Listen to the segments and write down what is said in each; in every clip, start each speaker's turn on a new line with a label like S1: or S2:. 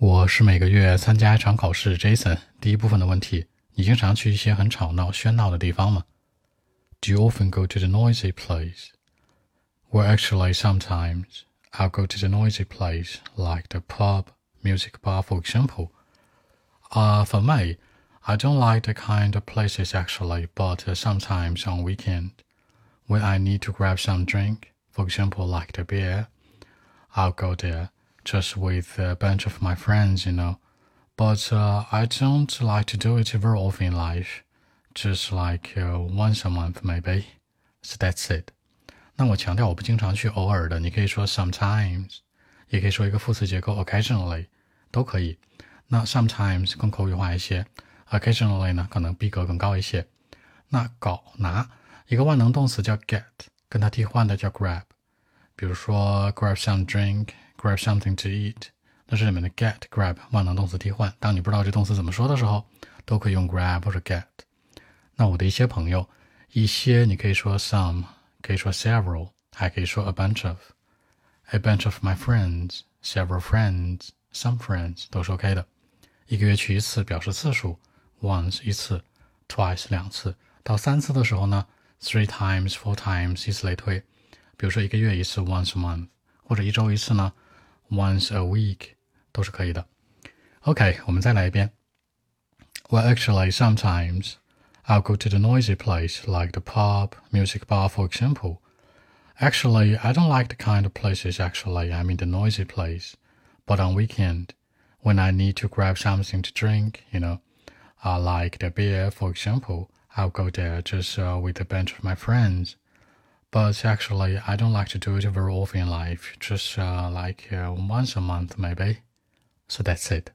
S1: 我是每个月参加一场考试。Jason，第一部分的问题：你经常去一些很吵闹、喧闹的地方吗？Do you often go to the noisy place? Well, actually, sometimes I'll go to the noisy place, like the pub, music bar, for example. Uh, for me, I don't like the kind of places actually, but sometimes on weekend, when I need to grab some drink, for example, like the beer, I'll go there just with a bunch of my friends, you know. But uh, I don't like to do it very often in life, just like uh, once a month maybe. So that's it. 那我强调我不经常去，偶尔的，你可以说 sometimes，也可以说一个副词结构 occasionally，都可以。那 sometimes 更口语化一些，occasionally 呢可能逼格更高一些。那搞拿一个万能动词叫 get，跟它替换的叫 grab。比如说 grab some drink。 grab something to eat，那这里面的 get、grab 万能动词替换。当你不知道这动词怎么说的时候，都可以用 grab 或者 get。那我的一些朋友，一些你可以说 some，可以说 several，还可以说 a bunch of。A bunch of my friends, several friends, some friends 都是 OK 的。一个月去一次表示次数，once 一次，twice 两次，到三次的时候呢，three times, four times 以此类推。比如说一个月一次，once a month，或者一周一次呢。 once a week 都是可以的。OK，我们再来一遍。Well, actually, sometimes I'll go to the noisy place like the pub, music bar, for example. Actually, I don't like the kind of places actually I mean the noisy place. But on weekend, when I need to grab something to drink, you know, uh, like the beer, for example, I'll go there just uh, with a bunch of my friends. But actually, I don't like to do it very often in life, just uh, like uh, once a month maybe. So that's it.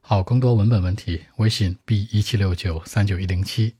S1: 好，更多文本问题，微信 b 一七六九三九一零七。